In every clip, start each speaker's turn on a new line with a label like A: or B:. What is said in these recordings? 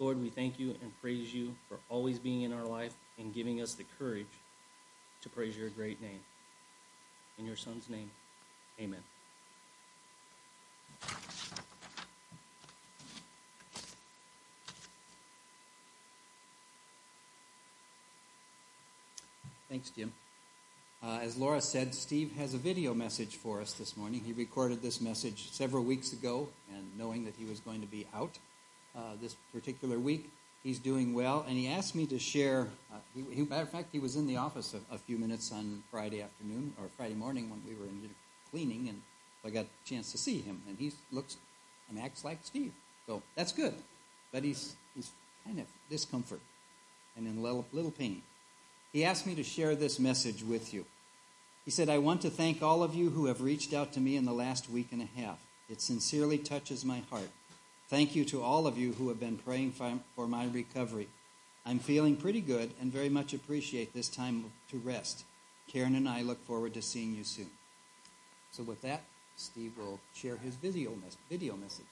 A: Lord, we thank you and praise you for always being in our life and giving us the courage to praise your great name. In your Son's name, amen.
B: Thanks, Jim. Uh, as Laura said, Steve has a video message for us this morning. He recorded this message several weeks ago, and knowing that he was going to be out this particular week, he's doing well. And he asked me to share. Uh, he, he, matter of fact, he was in the office a, a, few minutes on Friday afternoon or Friday morning when we were in cleaning, and I got a chance to see him. And he looks and acts like Steve, so that's good. But he's he's kind of discomfort and in little, little pain. He asked me to share this message with you. He said, I want to thank all of you who have reached out to me in the last week and a half. It sincerely touches my heart. Thank you to all of you who have been praying for my recovery. I'm feeling pretty good and very much appreciate this time to rest. Karen and I look forward to seeing you soon. So, with that, Steve will share his video, video message.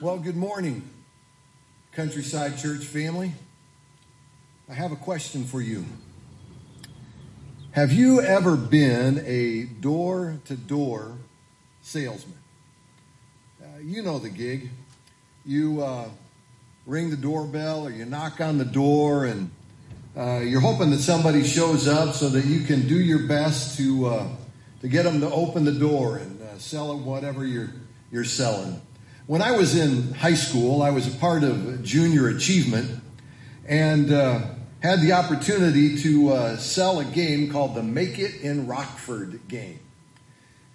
C: Well, good morning. Countryside Church family, I have a question for you. Have you ever been a door to door salesman? Uh, you know the gig. You uh, ring the doorbell or you knock on the door and uh, you're hoping that somebody shows up so that you can do your best to, uh, to get them to open the door and uh, sell them whatever you're, you're selling. When I was in high school, I was a part of Junior Achievement and uh, had the opportunity to sell a game called the Make It in Rockford game.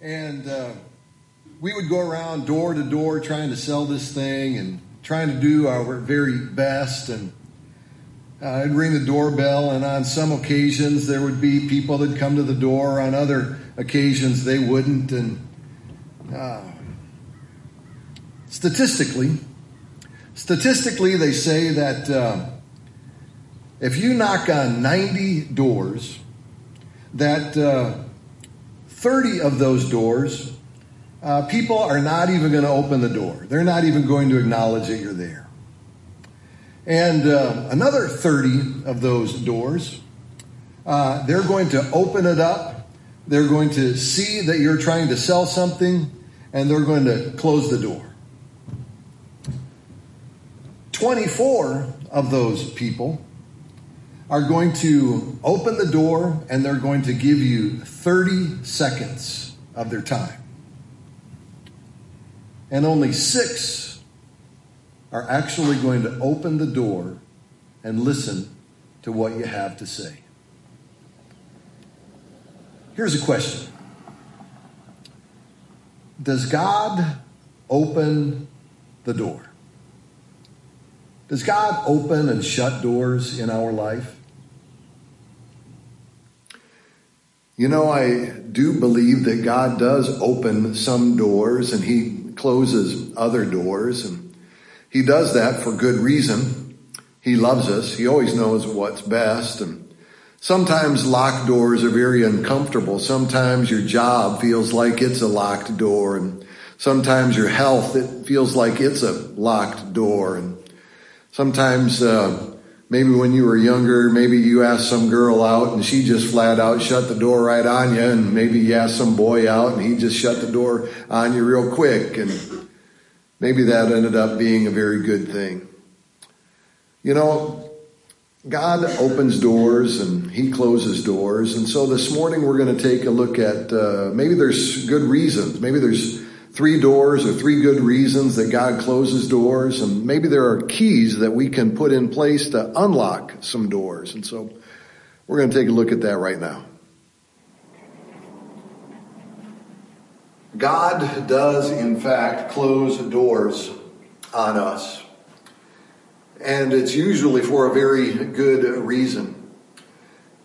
C: And we would go around door to door trying to sell this thing and trying to do our very best. And uh, I'd ring the doorbell, and on some occasions there would be people that come to the door. On other occasions they wouldn't. And uh, statistically, statistically, they say that uh, if you knock on 90 doors, that uh, 30 of those doors, uh, people are not even going to open the door. They're not even going to acknowledge that you're there. And uh, another 30 of those doors, uh, they're going to open it up. They're going to see that you're trying to sell something, and they're going to close the door. 24 of those people are going to open the door and they're going to give you 30 seconds of their time. And only six are actually going to open the door and listen to what you have to say. Here's a question Does God open the door? Does God open and shut doors in our life? You know, I do believe that God does open some doors and He closes other doors. And He does that for good reason. He loves us. He always knows what's best. And sometimes locked doors are very uncomfortable. Sometimes your job feels like it's a locked door. And sometimes your health, it feels like it's a locked door. And Sometimes, uh, maybe when you were younger, maybe you asked some girl out and she just flat out shut the door right on you. And maybe you asked some boy out and he just shut the door on you real quick. And maybe that ended up being a very good thing. You know, God opens doors and He closes doors. And so this morning we're going to take a look at uh, maybe there's good reasons. Maybe there's three doors or three good reasons that God closes doors. And maybe there are keys that we can put in place to unlock some doors. And so we're going to take a look at that right now. God does, in fact, close doors on us. And it's usually for a very good reason.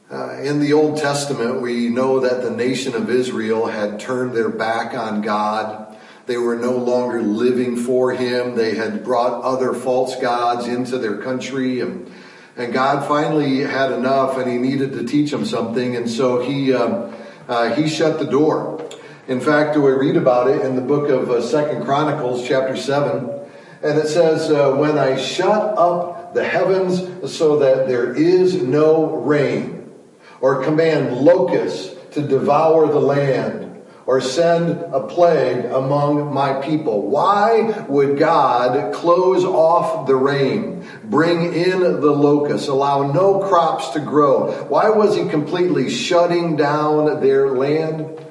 C: Uh, in the Old Testament, we know that the nation of Israel had turned their back on God they were no longer living for him. They had brought other false gods into their country and and God finally had enough and he needed to teach them something and so he um, uh, he shut the door. In fact, we read about it in the book of uh, Second Chronicles, chapter 7, and it says, uh, When I shut up the heavens so that there is no rain, or command locusts to devour the land, or send a plague among my people. Why would God close off the rain, bring in the locusts, allow no crops to grow? Why was he completely shutting down their land?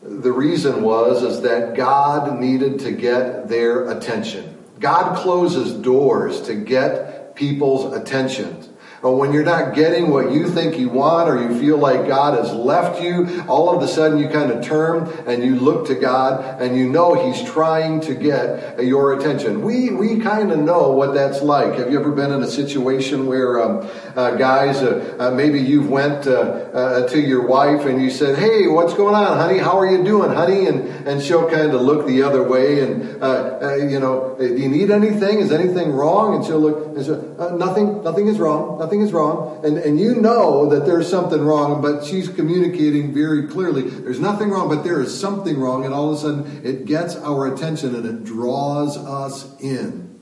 C: The reason was is that God needed to get their attention. God closes doors to get people's attention. But when you're not getting what you think you want or you feel like God has left you, all of a sudden you kind of turn and you look to God and you know He's trying to get your attention. We, we kind of know what that's like. Have you ever been in a situation where, um, uh, guys, uh, uh, maybe you've went uh, uh, to your wife and you said, hey, what's going on, honey? How are you doing, honey? And, and she'll kind of look the other way and, uh, you know, do you need anything? Is anything wrong? And she'll look and say, nothing, nothing is wrong. Nothing is wrong. And, and you know that there's something wrong, but she's communicating very clearly. There's nothing wrong, but there is something wrong. And all of a sudden it gets our attention and it draws us in.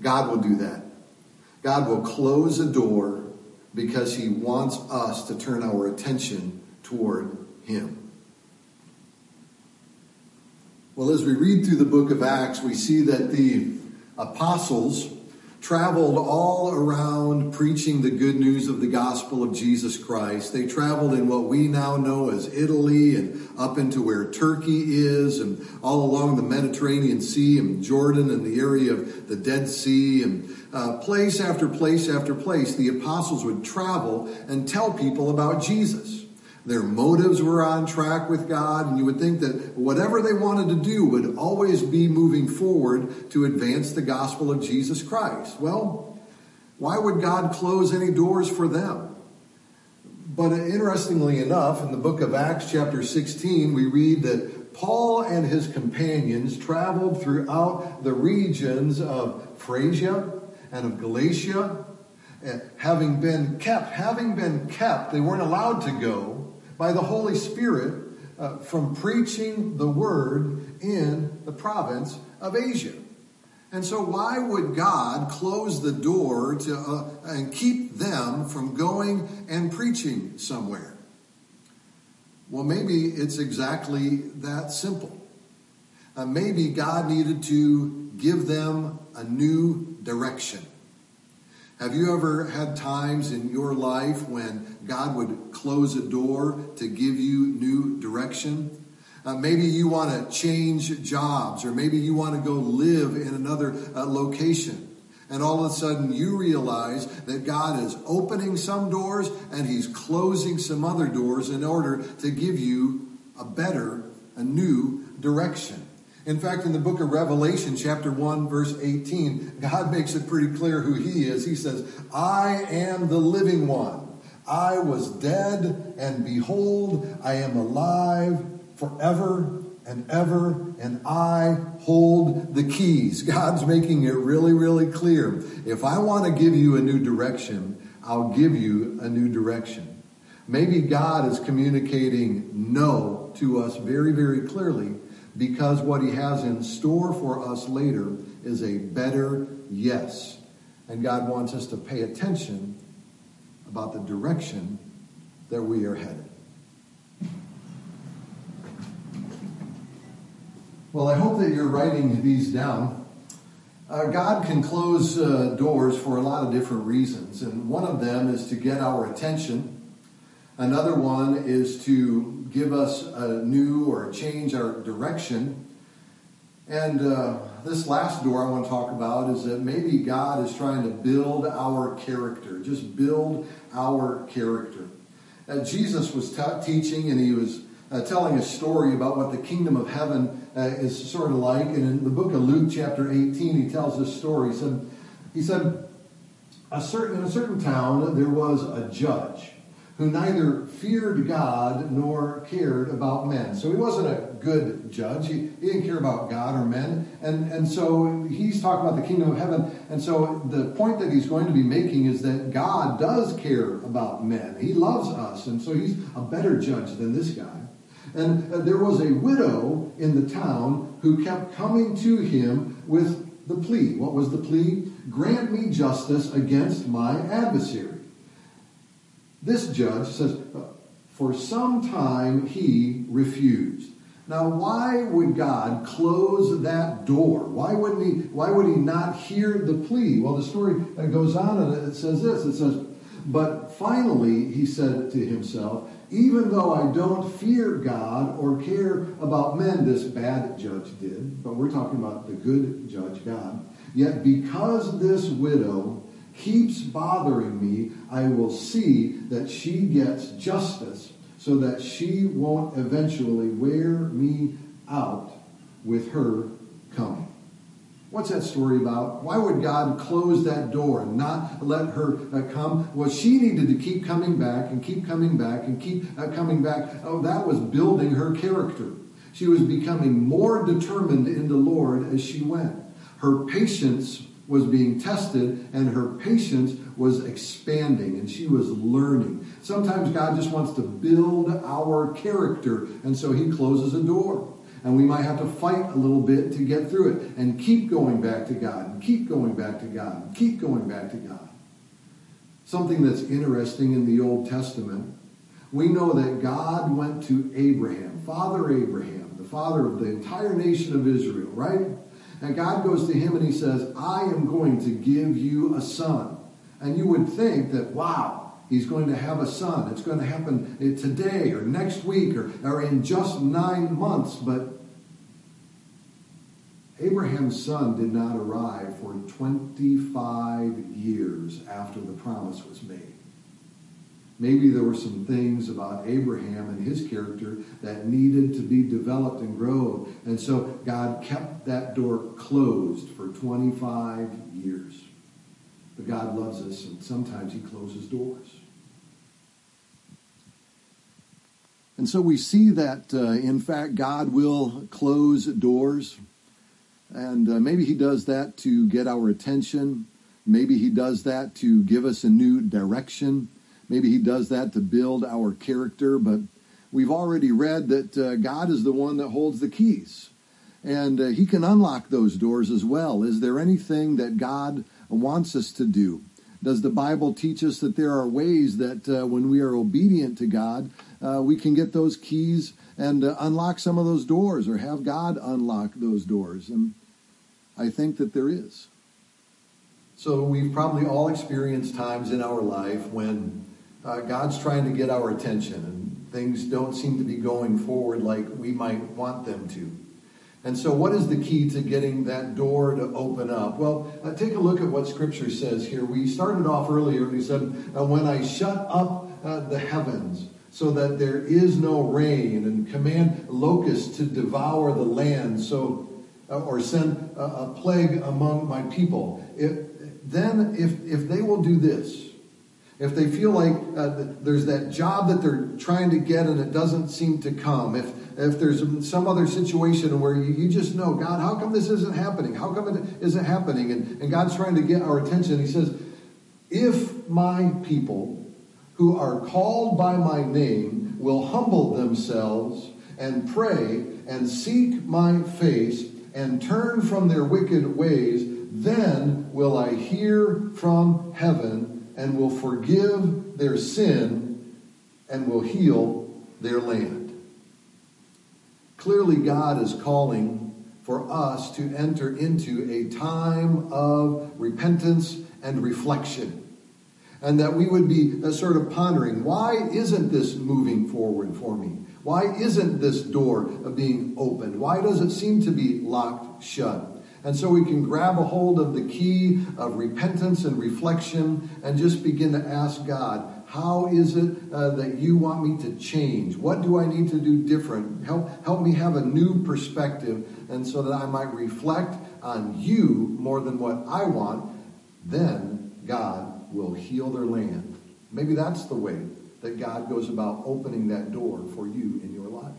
C: God will do that. God will close a door because he wants us to turn our attention toward him. Well, as we read through the book of Acts, we see that the apostles traveled all around preaching the good news of the gospel of Jesus Christ. They traveled in what we now know as Italy and up into where Turkey is and all along the Mediterranean Sea and Jordan and the area of the Dead Sea and uh, place after place after place, the apostles would travel and tell people about Jesus. Their motives were on track with God, and you would think that whatever they wanted to do would always be moving forward to advance the gospel of Jesus Christ. Well, why would God close any doors for them? But interestingly enough, in the book of Acts, chapter 16, we read that Paul and his companions traveled throughout the regions of Phrygia and of Galatia, eh, having been kept, having been kept, they weren't allowed to go by the Holy Spirit uh, from preaching the word in the province of Asia. And so, why would God close the door to uh, and keep them from going and preaching somewhere? Well, maybe it's exactly that simple. Uh, maybe God needed to give them a new direction. Have you ever had times in your life when God would close a door to give you new direction? Uh, maybe you want to change jobs, or maybe you want to go live in another uh, location. And all of a sudden you realize that God is opening some doors and He's closing some other doors in order to give you a better, a new direction. In fact, in the book of Revelation, chapter 1, verse 18, God makes it pretty clear who He is. He says, I am the living one. I was dead, and behold, I am alive forever and ever, and I hold the keys. God's making it really, really clear. If I want to give you a new direction, I'll give you a new direction. Maybe God is communicating no to us very, very clearly because what he has in store for us later is a better yes. And God wants us to pay attention about the direction that we are headed. Well, I hope that you're writing these down. Uh, God can close uh, doors for a lot of different reasons, and one of them is to get our attention. Another one is to give us a new or change our direction. And uh, this last door I want to talk about is that maybe God is trying to build our character, just build our character. Uh, Jesus was t- teaching and he was uh, telling a story about what the kingdom of heaven uh, is sort of like. And in the book of Luke, chapter 18, he tells this story. He said, he said a certain, in a certain town, there was a judge who neither feared God nor cared about men. So he wasn't a good judge. He, he didn't care about God or men. And, and so he's talking about the kingdom of heaven. And so the point that he's going to be making is that God does care about men. He loves us. And so he's a better judge than this guy. And uh, there was a widow in the town who kept coming to him with the plea. What was the plea? Grant me justice against my adversary. This judge says, uh, for some time he refused. Now, why would God close that door? Why wouldn't he? Why would he not hear the plea? Well, the story goes on and it says this. It says, "But finally, he said to himself, even though I don't fear God or care about men, this bad judge did, but we're talking about the good judge, God. Yet because this widow keeps bothering me, I will see that she gets justice so that she won't eventually wear me out with her coming. What's that story about? Why would God close that door and not let her uh, come? Well, she needed to keep coming back and keep coming back and keep uh, coming back. Oh, that was building her character. She was becoming more determined in the Lord as she went. Her patience was being tested and her patience was expanding and she was learning. Sometimes God just wants to build our character and so he closes a door. And we might have to fight a little bit to get through it and keep going back to God and keep going back to God and keep going back to God. Something that's interesting in the Old Testament, we know that God went to Abraham, Father Abraham, the father of the entire nation of Israel, right? And God goes to him and he says, I am going to give you a son. And you would think that, wow, he's going to have a son. It's going to happen today or next week or, or in just nine months. But Abraham's son did not arrive for 25 years after the promise was made. Maybe there were some things about Abraham and his character that needed to be developed and grown. And so God kept that door closed for 25 years. But God loves us, and sometimes he closes doors. And so we see that, uh, in fact, God will close doors. And uh, maybe he does that to get our attention. Maybe he does that to give us a new direction. Maybe he does that to build our character. But we've already read that uh, God is the one that holds the keys. And uh, he can unlock those doors as well. Is there anything that God wants us to do? Does the Bible teach us that there are ways that uh, when we are obedient to God, uh, we can get those keys and uh, unlock some of those doors or have God unlock those doors? And I think that there is. So we've probably all experienced times in our life when uh, God's trying to get our attention and things don't seem to be going forward like we might want them to. And so, what is the key to getting that door to open up? Well, uh, take a look at what Scripture says here. We started off earlier and we said, uh, When I shut up uh, the heavens so that there is no rain, and command locusts to devour the land, so uh, or send a, a, plague among my people, if, then if, if they will do this, if they feel like uh, there's that job that they're trying to get and it doesn't seem to come, if if there's some other situation where you, you just know, God, how come this isn't happening? How come it isn't happening? And, and God's trying to get our attention. He says, if my people who are called by my name will humble themselves and pray and seek my face and turn from their wicked ways, then will I hear from heaven and will forgive their sin and will heal their land. Clearly, God is calling for us to enter into a time of repentance and reflection. And that we would be uh, sort of pondering why isn't this moving forward for me? Why isn't this door being opened? Why does it seem to be locked shut? And so we can grab a hold of the key of repentance and reflection and just begin to ask God, how is it uh, that you want me to change? What do I need to do different? Help, help me have a new perspective and so that I might reflect on you more than what I want. Then God will heal their land. Maybe that's the way that God goes about opening that door for you in your life.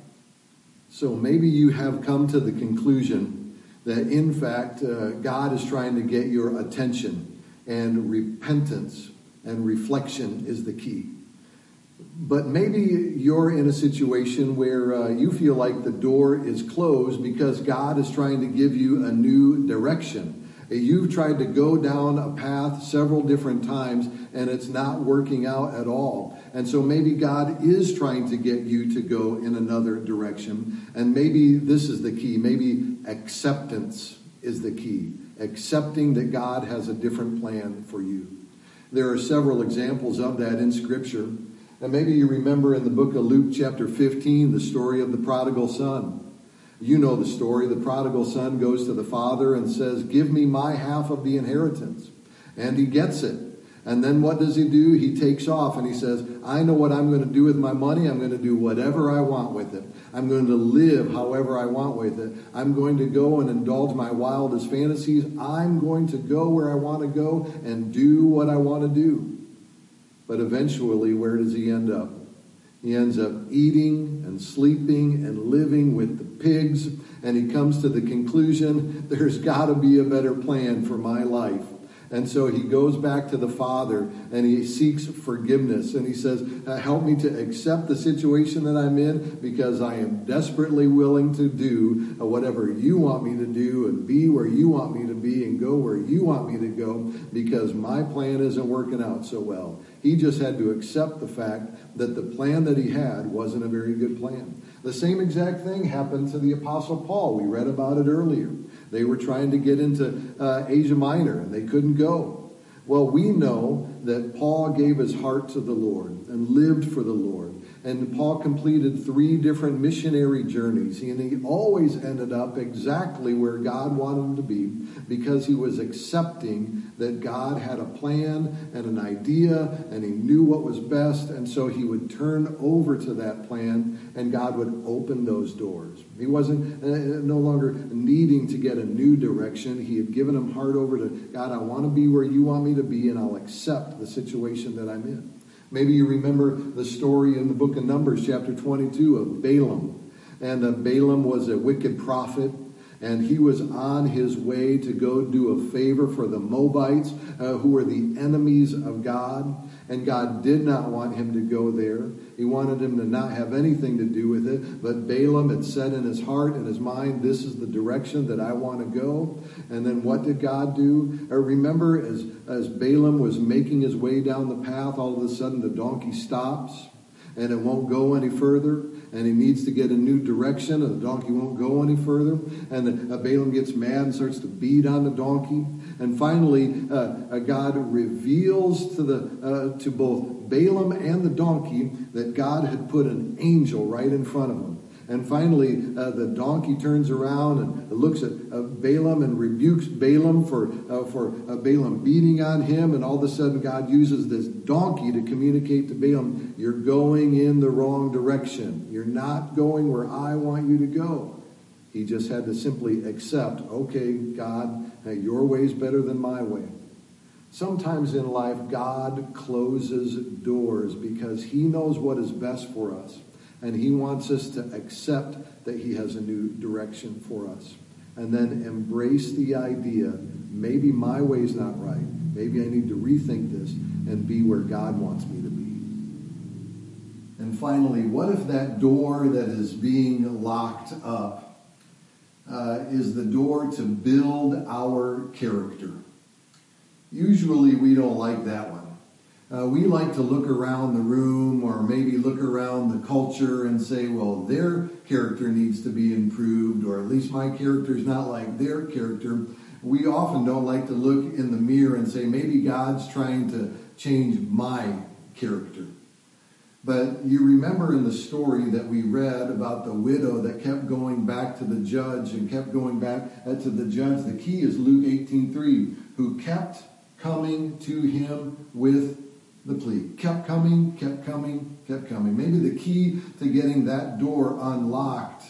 C: So maybe you have come to the conclusion that in fact uh, God is trying to get your attention and repentance and reflection is the key. But maybe you're in a situation where uh, you feel like the door is closed because God is trying to give you a new direction. You've tried to go down a path several different times and it's not working out at all. And so maybe God is trying to get you to go in another direction. And maybe this is the key. Maybe acceptance is the key. Accepting that God has a different plan for you. There are several examples of that in Scripture. And maybe you remember in the book of Luke, chapter 15, the story of the prodigal son. You know the story. The prodigal son goes to the father and says, Give me my half of the inheritance. And he gets it. And then what does he do? He takes off and he says, I know what I'm going to do with my money. I'm going to do whatever I want with it. I'm going to live however I want with it. I'm going to go and indulge my wildest fantasies. I'm going to go where I want to go and do what I want to do. But eventually, where does he end up? He ends up eating and sleeping and living with the pigs, and he comes to the conclusion there's got to be a better plan for my life. And so he goes back to the Father and he seeks forgiveness. And he says, uh, Help me to accept the situation that I'm in because I am desperately willing to do uh, whatever you want me to do and be where you want me to be and go where you want me to go because my plan isn't working out so well. He just had to accept the fact that the plan that he had wasn't a very good plan. The same exact thing happened to the Apostle Paul. We read about it earlier. They were trying to get into uh, Asia Minor and they couldn't go. Well, we know that Paul gave his heart to the Lord and lived for the Lord. And Paul completed three different missionary journeys. And he always ended up exactly where God wanted him to be because he was accepting that God had a plan and an idea and he knew what was best. And so he would turn over to that plan and God would open those doors. He wasn't uh, no longer needing to get a new direction. He had given him heart over to God, I want to be where you want me to be and I'll accept the situation that I'm in. Maybe you remember the story in the book of Numbers, chapter 22, of Balaam. And uh, Balaam was a wicked prophet and he was on his way to go do a favor for the Moabites, uh, who were the enemies of God. And God did not want him to go there. He wanted him to not have anything to do with it. But Balaam had said in his heart and his mind, This is the direction that I want to go. And then what did God do? Uh, remember, as, as Balaam was making his way down the path, all of a sudden the donkey stops and it won't go any further and he needs to get a new direction, and the donkey won't go any further. And the, uh, Balaam gets mad and starts to beat on the donkey. And finally, uh, uh, God reveals to the uh, to both Balaam and the donkey that God had put an angel right in front of him. And finally, uh, the donkey turns around and looks at uh, Balaam and rebukes Balaam for, uh, for uh, Balaam beating on him. And all of a sudden, God uses this donkey to communicate to Balaam, You're going in the wrong direction. You're not going where I want you to go. He just had to simply accept, okay, God, your way is better than my way. Sometimes in life, God closes doors because he knows what is best for us and he wants us to accept that he has a new direction for us and then embrace the idea maybe my way's not right maybe i need to rethink this and be where god wants me to be and finally what if that door that is being locked up uh, is the door to build our character usually we don't like that one uh, we like to look around the room or maybe look around the culture and say, well, their character needs to be improved, or at least my character is not like their character. We often don't like to look in the mirror and say, maybe God's trying to change my character. But you remember in the story that we read about the widow that kept going back to the judge and kept going back uh, to the judge. The key is Luke 18:3, who kept coming to him with the plea. Kept coming, kept coming, kept coming. Maybe the key to getting that door unlocked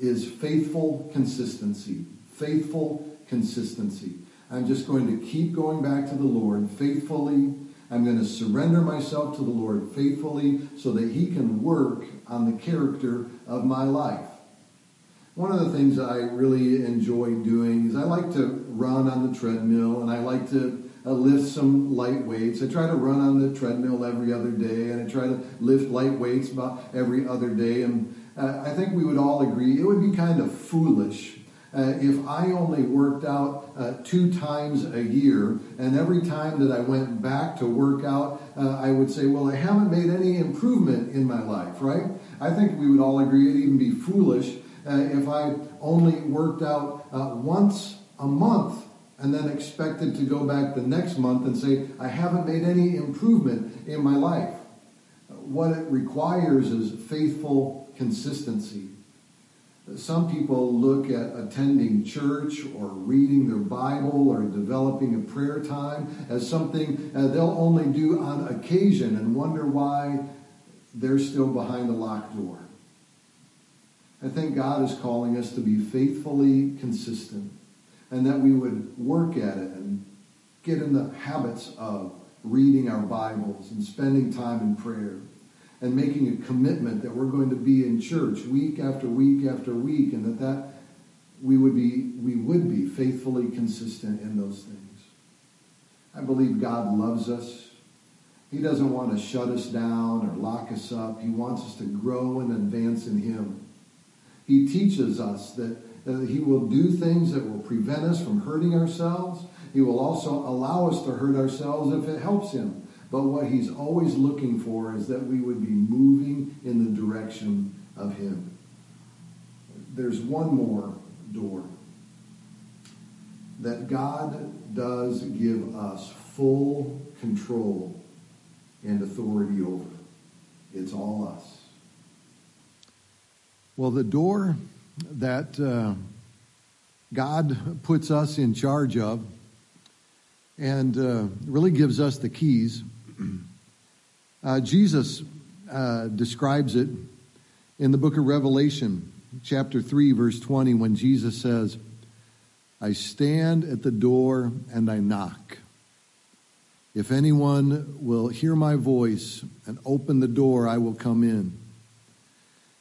C: is faithful consistency. Faithful consistency. I'm just going to keep going back to the Lord faithfully. I'm going to surrender myself to the Lord faithfully so that He can work on the character of my life. One of the things I really enjoy doing is I like to run on the treadmill and I like to uh, lift some light weights. I try to run on the treadmill every other day, and I try to lift light weights about every other day. And uh, I think we would all agree it would be kind of foolish uh, if I only worked out uh, two times a year, and every time that I went back to work out, uh, I would say, Well, I haven't made any improvement in my life, right? I think we would all agree it'd even be foolish uh, if I only worked out uh, once a month and then expected to go back the next month and say, I haven't made any improvement in my life. What it requires is faithful consistency. Some people look at attending church or reading their Bible or developing a prayer time as something uh, they'll only do on occasion and wonder why they're still behind a locked door. I think God is calling us to be faithfully consistent and that we would work at it and get in the habits of reading our Bibles and spending time in prayer and making a commitment that we're going to be in church week after week after week and that that we would be we would be faithfully consistent in those things. I believe God loves us. He doesn't want to shut us down or lock us up. He wants us to grow and advance in him. He teaches us that he will do things that will prevent us from hurting ourselves. He will also allow us to hurt ourselves if it helps him. But what he's always looking for is that we would be moving in the direction of him. There's one more door that God does give us full control and authority over. It's all us. Well, the door that uh, God puts us in charge of and uh, really gives us the keys. Uh, Jesus uh, describes it in the book of Revelation, chapter 3, verse 20, when Jesus says, I stand at the door and I knock. If anyone will hear my voice and open the door, I will come in.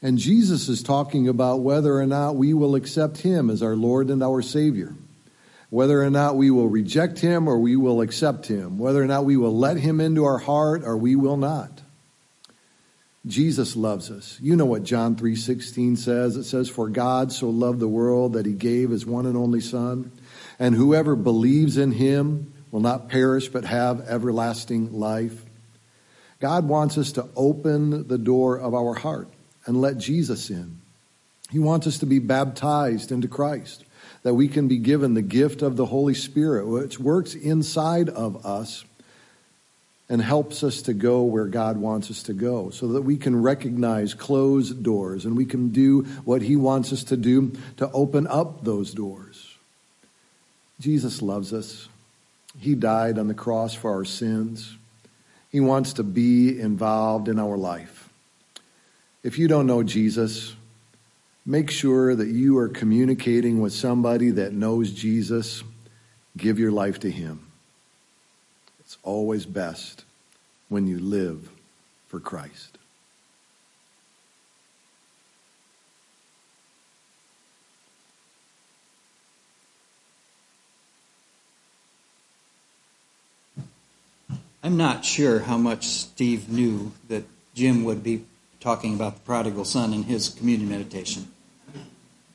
C: And Jesus is talking about whether or not we will accept him as our Lord and our Savior. Whether or not we will reject him or we will accept him. Whether or not we will let him into our heart or we will not. Jesus loves us. You know what John 3:16 says. It says for God so loved the world that he gave his one and only son, and whoever believes in him will not perish but have everlasting life. God wants us to open the door of our heart and let Jesus in. He wants us to be baptized into Christ, that we can be given the gift of the Holy Spirit, which works inside of us and helps us to go where God wants us to go, so that we can recognize closed doors and we can do what He wants us to do to open up those doors. Jesus loves us. He died on the cross for our sins. He wants to be involved in our life. If you don't know Jesus, make sure that you are communicating with somebody that knows Jesus. Give your life to him. It's always best when you live for Christ.
B: I'm not sure how much Steve knew that Jim would be talking about the prodigal son in his communion meditation.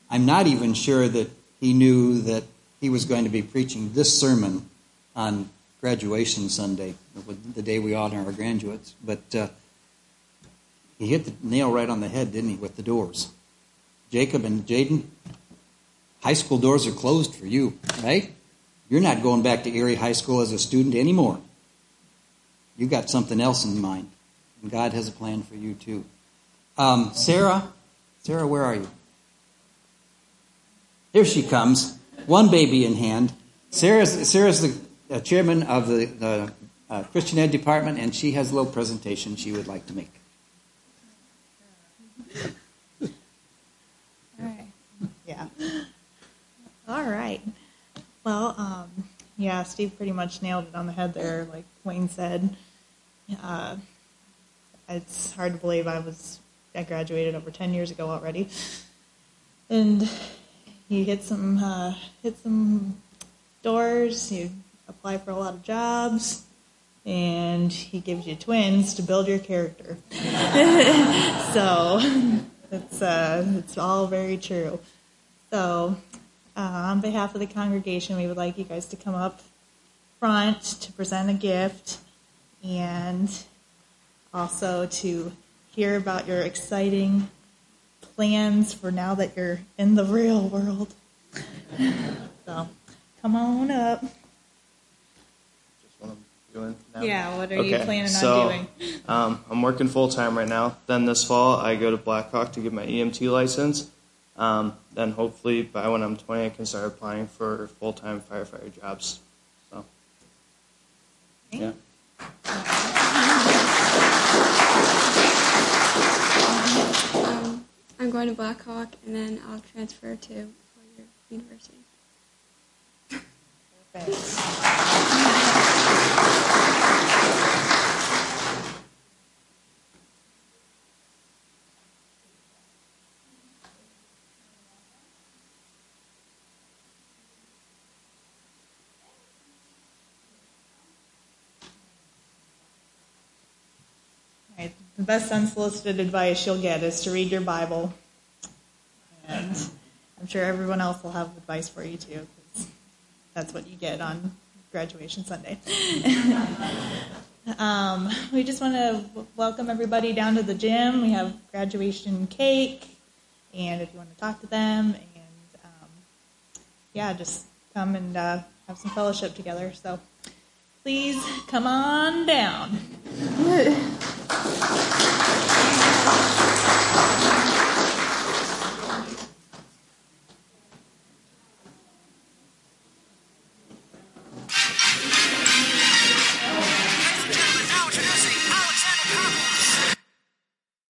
B: I'm not even sure that he knew that he was going to be preaching this sermon on graduation Sunday, the day we honor our graduates. But uh, he hit the nail right on the head, didn't he, with the doors? Jacob and Jaden, high school doors are closed for you, right? You're not going back to Erie High School as a student anymore. You got something else in mind, and God has a plan for you too. Um, Sarah, Sarah, where are you? Here she comes, one baby in hand. Sarah's, Sarah's the uh, chairman of the, the uh, Christian Ed department, and she has a little presentation she would like to make.
D: All right. Yeah. All right. Well, um, yeah, Steve pretty much nailed it on the head there, like Wayne said. Uh, it's hard to believe I was I graduated over 10 years ago already. And you hit some uh, hit some doors, you apply for a lot of jobs, and he gives you twins to build your character. so it's uh, it's all very true. So uh, on behalf of the congregation, we would like you guys to come up front to present a gift and also to hear about your exciting plans for now that you're in the real world. so, come on up.
E: Just what I'm doing now.
D: Yeah, what are you planning
E: so,
D: on doing?
E: Um, I'm working full time right now. Then this fall, I go to Blackhawk to get my EMT license. Um, then hopefully by when I'm 20, I can start applying for full time firefighter jobs. So, yeah.
F: I'm going to Blackhawk, and then I'll transfer to Collier University.
D: Right. The best unsolicited advice you'll get is to read your Bible. And I'm sure everyone else will have advice for you too, 'cause that's what you get on graduation Sunday. um, we just want to w- welcome everybody down to the gym. We have graduation cake, and if you want to talk to them, and um, yeah, just come and uh, have some fellowship together. So please come on down.